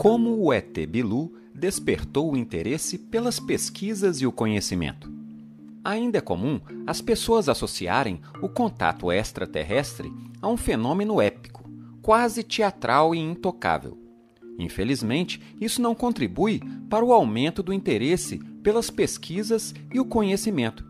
Como o ET Bilu despertou o interesse pelas pesquisas e o conhecimento. Ainda é comum as pessoas associarem o contato extraterrestre a um fenômeno épico, quase teatral e intocável. Infelizmente, isso não contribui para o aumento do interesse pelas pesquisas e o conhecimento.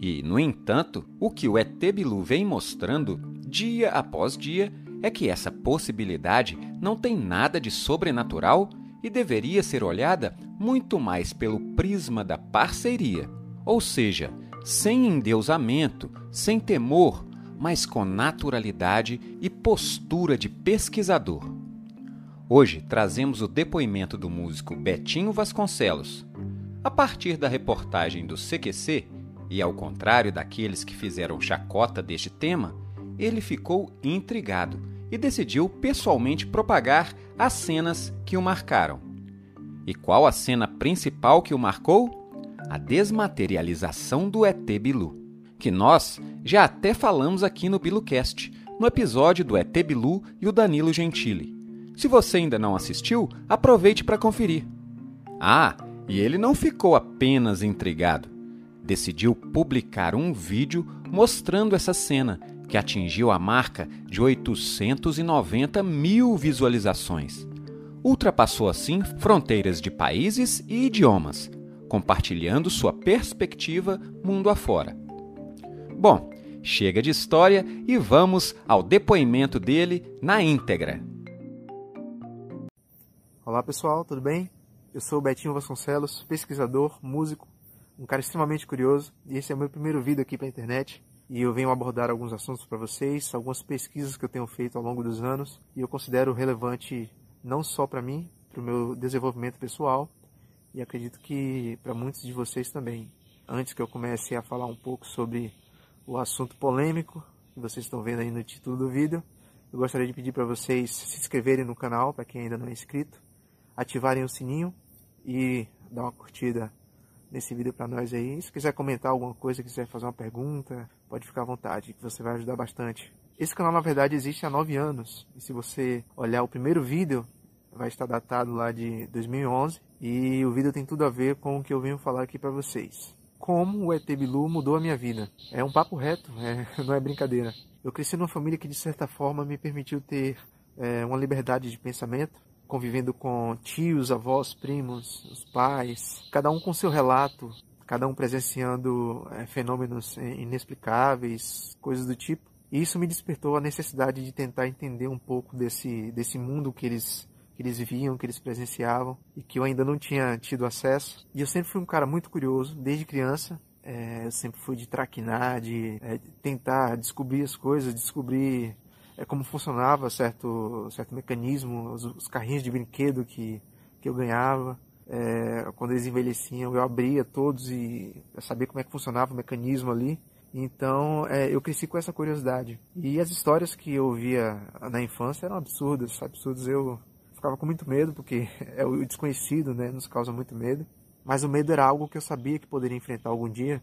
E, no entanto, o que o ET Bilu vem mostrando, dia após dia, é que essa possibilidade não tem nada de sobrenatural e deveria ser olhada muito mais pelo prisma da parceria, ou seja, sem endeusamento, sem temor, mas com naturalidade e postura de pesquisador. Hoje trazemos o depoimento do músico Betinho Vasconcelos. A partir da reportagem do CQC, e ao contrário daqueles que fizeram chacota deste tema, ele ficou intrigado e decidiu pessoalmente propagar as cenas que o marcaram. E qual a cena principal que o marcou? A desmaterialização do ET Bilu, que nós já até falamos aqui no BiluCast, no episódio do ET Bilu e o Danilo Gentili. Se você ainda não assistiu, aproveite para conferir. Ah, e ele não ficou apenas intrigado. Decidiu publicar um vídeo mostrando essa cena que atingiu a marca de 890 mil visualizações. Ultrapassou assim fronteiras de países e idiomas, compartilhando sua perspectiva mundo afora. Bom, chega de história e vamos ao depoimento dele na íntegra. Olá pessoal, tudo bem? Eu sou o Betinho Vasconcelos, pesquisador, músico, um cara extremamente curioso e esse é o meu primeiro vídeo aqui para a internet e eu venho abordar alguns assuntos para vocês, algumas pesquisas que eu tenho feito ao longo dos anos e eu considero relevante não só para mim, para o meu desenvolvimento pessoal e acredito que para muitos de vocês também. Antes que eu comece a falar um pouco sobre o assunto polêmico que vocês estão vendo aí no título do vídeo, eu gostaria de pedir para vocês se inscreverem no canal, para quem ainda não é inscrito, ativarem o sininho e dar uma curtida nesse vídeo para nós aí. Se quiser comentar alguma coisa, quiser fazer uma pergunta, pode ficar à vontade, que você vai ajudar bastante. Esse canal, na verdade, existe há nove anos. E se você olhar o primeiro vídeo, vai estar datado lá de 2011. E o vídeo tem tudo a ver com o que eu venho falar aqui para vocês. Como o ET Bilu mudou a minha vida. É um papo reto, é, não é brincadeira. Eu cresci numa família que, de certa forma, me permitiu ter é, uma liberdade de pensamento convivendo com tios, avós, primos, os pais, cada um com seu relato, cada um presenciando é, fenômenos é, inexplicáveis, coisas do tipo. E isso me despertou a necessidade de tentar entender um pouco desse, desse mundo que eles, que eles viviam, que eles presenciavam e que eu ainda não tinha tido acesso. E eu sempre fui um cara muito curioso, desde criança. É, eu sempre fui de traquinar, de é, tentar descobrir as coisas, descobrir é, como funcionava certo, certo mecanismo, os, os carrinhos de brinquedo que, que eu ganhava. É, quando eles envelheciam, eu abria todos e sabia como é que funcionava o mecanismo ali. Então, é, eu cresci com essa curiosidade. E as histórias que eu ouvia na infância eram absurdas, absurdas. Eu ficava com muito medo, porque é o desconhecido, né, nos causa muito medo. Mas o medo era algo que eu sabia que poderia enfrentar algum dia.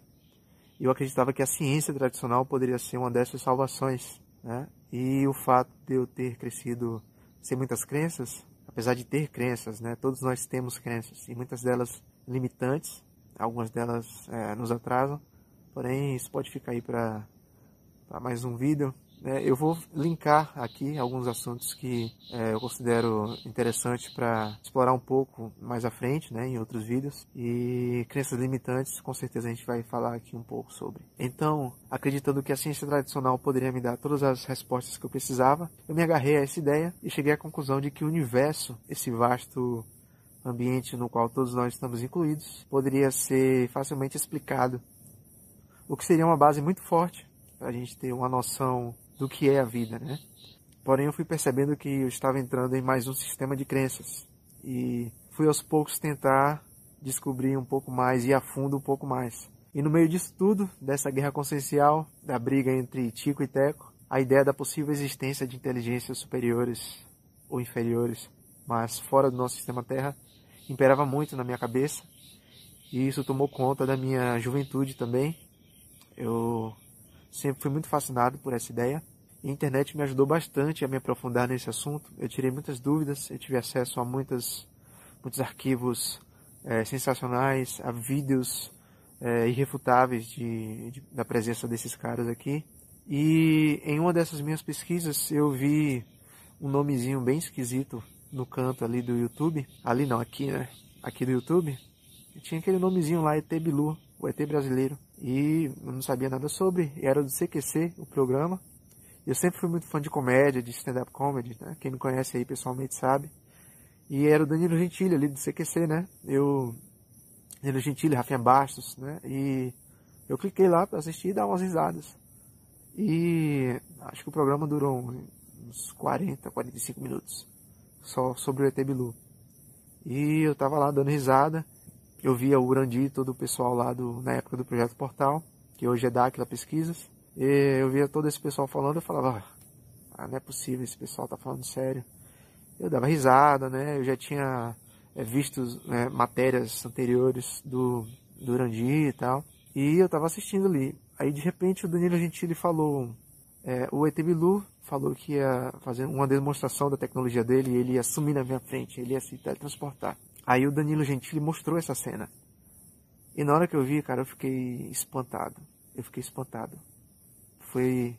E eu acreditava que a ciência tradicional poderia ser uma dessas salvações, né? E o fato de eu ter crescido sem muitas crenças, apesar de ter crenças, né? Todos nós temos crenças e muitas delas limitantes, algumas delas é, nos atrasam. Porém, isso pode ficar aí para mais um vídeo. É, eu vou linkar aqui alguns assuntos que é, eu considero interessante para explorar um pouco mais à frente, né, em outros vídeos. E crenças limitantes, com certeza a gente vai falar aqui um pouco sobre. Então, acreditando que a ciência tradicional poderia me dar todas as respostas que eu precisava, eu me agarrei a essa ideia e cheguei à conclusão de que o universo, esse vasto ambiente no qual todos nós estamos incluídos, poderia ser facilmente explicado. O que seria uma base muito forte para a gente ter uma noção do que é a vida, né? Porém, eu fui percebendo que eu estava entrando em mais um sistema de crenças e fui aos poucos tentar descobrir um pouco mais e a fundo um pouco mais. E no meio disso tudo, dessa guerra consciencial, da briga entre Tico e Teco, a ideia da possível existência de inteligências superiores ou inferiores, mas fora do nosso sistema Terra, imperava muito na minha cabeça. E isso tomou conta da minha juventude também. Eu sempre fui muito fascinado por essa ideia a internet me ajudou bastante a me aprofundar nesse assunto. Eu tirei muitas dúvidas, eu tive acesso a muitas, muitos arquivos é, sensacionais, a vídeos é, irrefutáveis de, de, da presença desses caras aqui. E em uma dessas minhas pesquisas eu vi um nomezinho bem esquisito no canto ali do YouTube. Ali não, aqui, né? Aqui do YouTube. Tinha aquele nomezinho lá, ET Bilu, o ET brasileiro. E eu não sabia nada sobre. Era do CQC, o programa. Eu sempre fui muito fã de comédia, de stand-up comedy, né? Quem me conhece aí pessoalmente sabe. E era o Danilo Gentili ali do CQC, né? Eu. Danilo Gentili, Rafinha Bastos, né? E eu cliquei lá para assistir e dar umas risadas. E acho que o programa durou uns 40, 45 minutos. Só sobre o ET Bilu. E eu tava lá dando risada. Eu via o Urandi todo o pessoal lá do, na época do Projeto Portal, que hoje é Dáquila Pesquisas. E eu via todo esse pessoal falando, eu falava, ah, não é possível, esse pessoal tá falando sério. Eu dava risada, né? Eu já tinha é, visto né, matérias anteriores do, do Urandi e tal. E eu tava assistindo ali. Aí de repente o Danilo Gentili falou, é, o ET Bilu falou que ia fazer uma demonstração da tecnologia dele e ele ia sumir na minha frente, ele ia se teletransportar. Aí o Danilo Gentili mostrou essa cena. E na hora que eu vi, cara, eu fiquei espantado. Eu fiquei espantado foi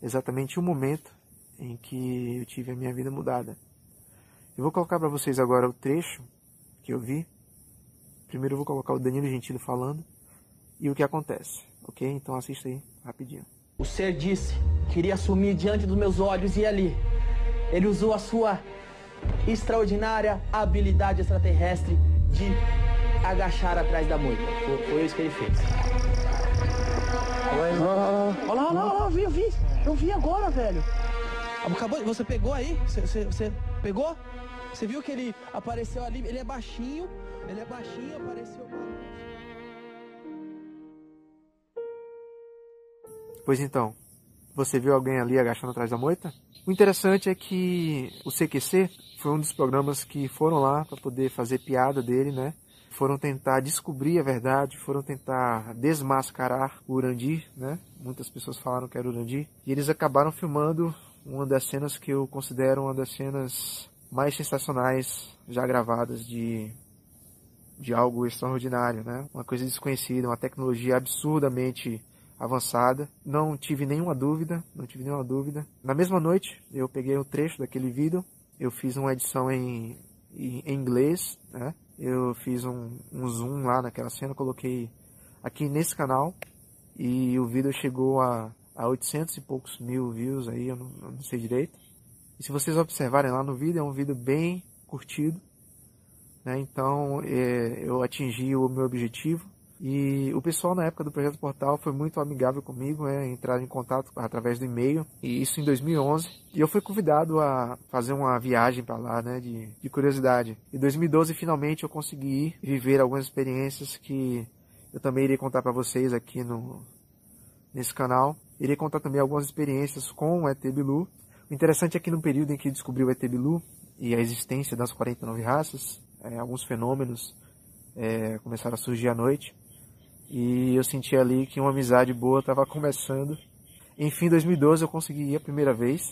exatamente o momento em que eu tive a minha vida mudada. Eu vou colocar para vocês agora o trecho que eu vi. Primeiro eu vou colocar o Danilo Gentili falando e o que acontece, ok? Então assista aí rapidinho. O ser disse que iria sumir diante dos meus olhos e ali ele usou a sua extraordinária habilidade extraterrestre de agachar atrás da moita. Foi, isso que ele fez. Olha lá, olha lá, olha lá, eu vi, eu vi. Eu vi agora, velho. Acabou, você pegou aí? Você, você, você pegou? Você viu que ele apareceu ali? Ele é baixinho, ele é baixinho, apareceu. Pois então, você viu alguém ali agachando atrás da moita? O interessante é que o CQC foi um dos programas que foram lá para poder fazer piada dele, né? foram tentar descobrir a verdade, foram tentar desmascarar o Urandir, né? Muitas pessoas falaram que era o Urandir. E eles acabaram filmando uma das cenas que eu considero uma das cenas mais sensacionais já gravadas de, de algo extraordinário, né? Uma coisa desconhecida, uma tecnologia absurdamente avançada. Não tive nenhuma dúvida, não tive nenhuma dúvida. Na mesma noite, eu peguei o um trecho daquele vídeo, eu fiz uma edição em, em inglês, né? eu fiz um, um zoom lá naquela cena, coloquei aqui nesse canal e o vídeo chegou a, a 800 e poucos mil views aí, eu não, eu não sei direito. E se vocês observarem lá no vídeo, é um vídeo bem curtido, né? Então é, eu atingi o meu objetivo. E o pessoal na época do Projeto Portal foi muito amigável comigo, né? entrar em contato através do e-mail, e isso em 2011. E eu fui convidado a fazer uma viagem para lá, né, de, de curiosidade. Em 2012, finalmente, eu consegui viver algumas experiências que eu também irei contar para vocês aqui no nesse canal. Irei contar também algumas experiências com o ET Bilu. O interessante é que no período em que descobri o ET Bilu e a existência das 49 raças, é, alguns fenômenos é, começaram a surgir à noite. E eu senti ali que uma amizade boa estava começando. Enfim, em 2012 eu consegui ir a primeira vez,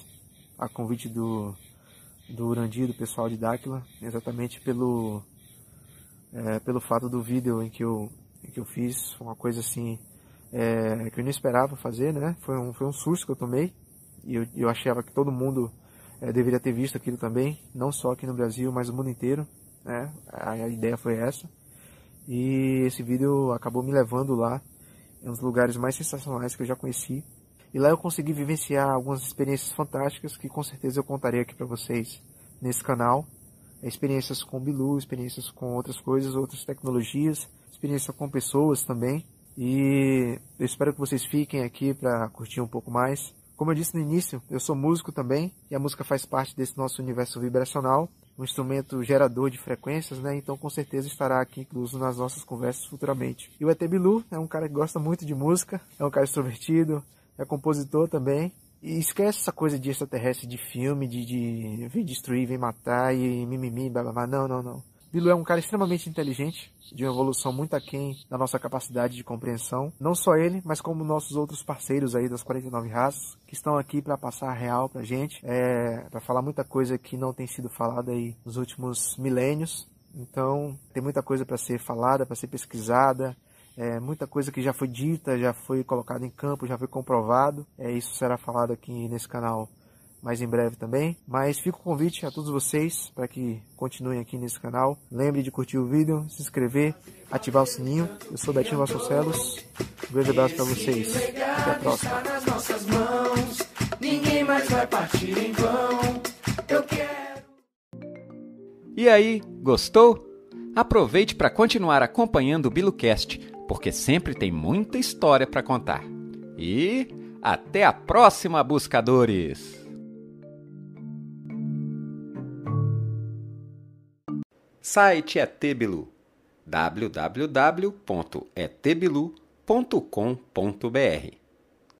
a convite do, do Urandi, do pessoal de Dáquila, exatamente pelo, é, pelo fato do vídeo em que eu, em que eu fiz, uma coisa assim é, que eu não esperava fazer, né? Foi um, foi um susto que eu tomei e eu, eu achava que todo mundo é, deveria ter visto aquilo também, não só aqui no Brasil, mas no mundo inteiro, né? A, a ideia foi essa. E esse vídeo acabou me levando lá, em um dos lugares mais sensacionais que eu já conheci. E lá eu consegui vivenciar algumas experiências fantásticas que com certeza eu contarei aqui para vocês nesse canal. Experiências com Bilu, experiências com outras coisas, outras tecnologias, experiência com pessoas também. E eu espero que vocês fiquem aqui para curtir um pouco mais. Como eu disse no início, eu sou músico também e a música faz parte desse nosso universo vibracional um instrumento gerador de frequências, né? Então com certeza estará aqui incluso nas nossas conversas futuramente. E o ET Bilu é um cara que gosta muito de música, é um cara extrovertido, é compositor também. E esquece essa coisa de extraterrestre de filme, de, de vem destruir, vem matar e mimimi, blá blá blá. Não, não, não. Bilu é um cara extremamente inteligente, de uma evolução muito aquém da nossa capacidade de compreensão. Não só ele, mas como nossos outros parceiros aí das 49 raças, que estão aqui para passar a real pra gente, é, para falar muita coisa que não tem sido falada aí nos últimos milênios. Então, tem muita coisa para ser falada, para ser pesquisada, é, muita coisa que já foi dita, já foi colocada em campo, já foi comprovado. É, isso será falado aqui nesse canal mais em breve também. Mas fica o convite a todos vocês para que continuem aqui nesse canal. Lembre de curtir o vídeo, se inscrever, ativar o sininho. Eu sou Betinho Vasconcelos. Um grande abraço para vocês. Até a próxima. E aí, gostou? Aproveite para continuar acompanhando o BiluCast, porque sempre tem muita história para contar. E até a próxima, buscadores! Site ETBilu www.etebilu.com.br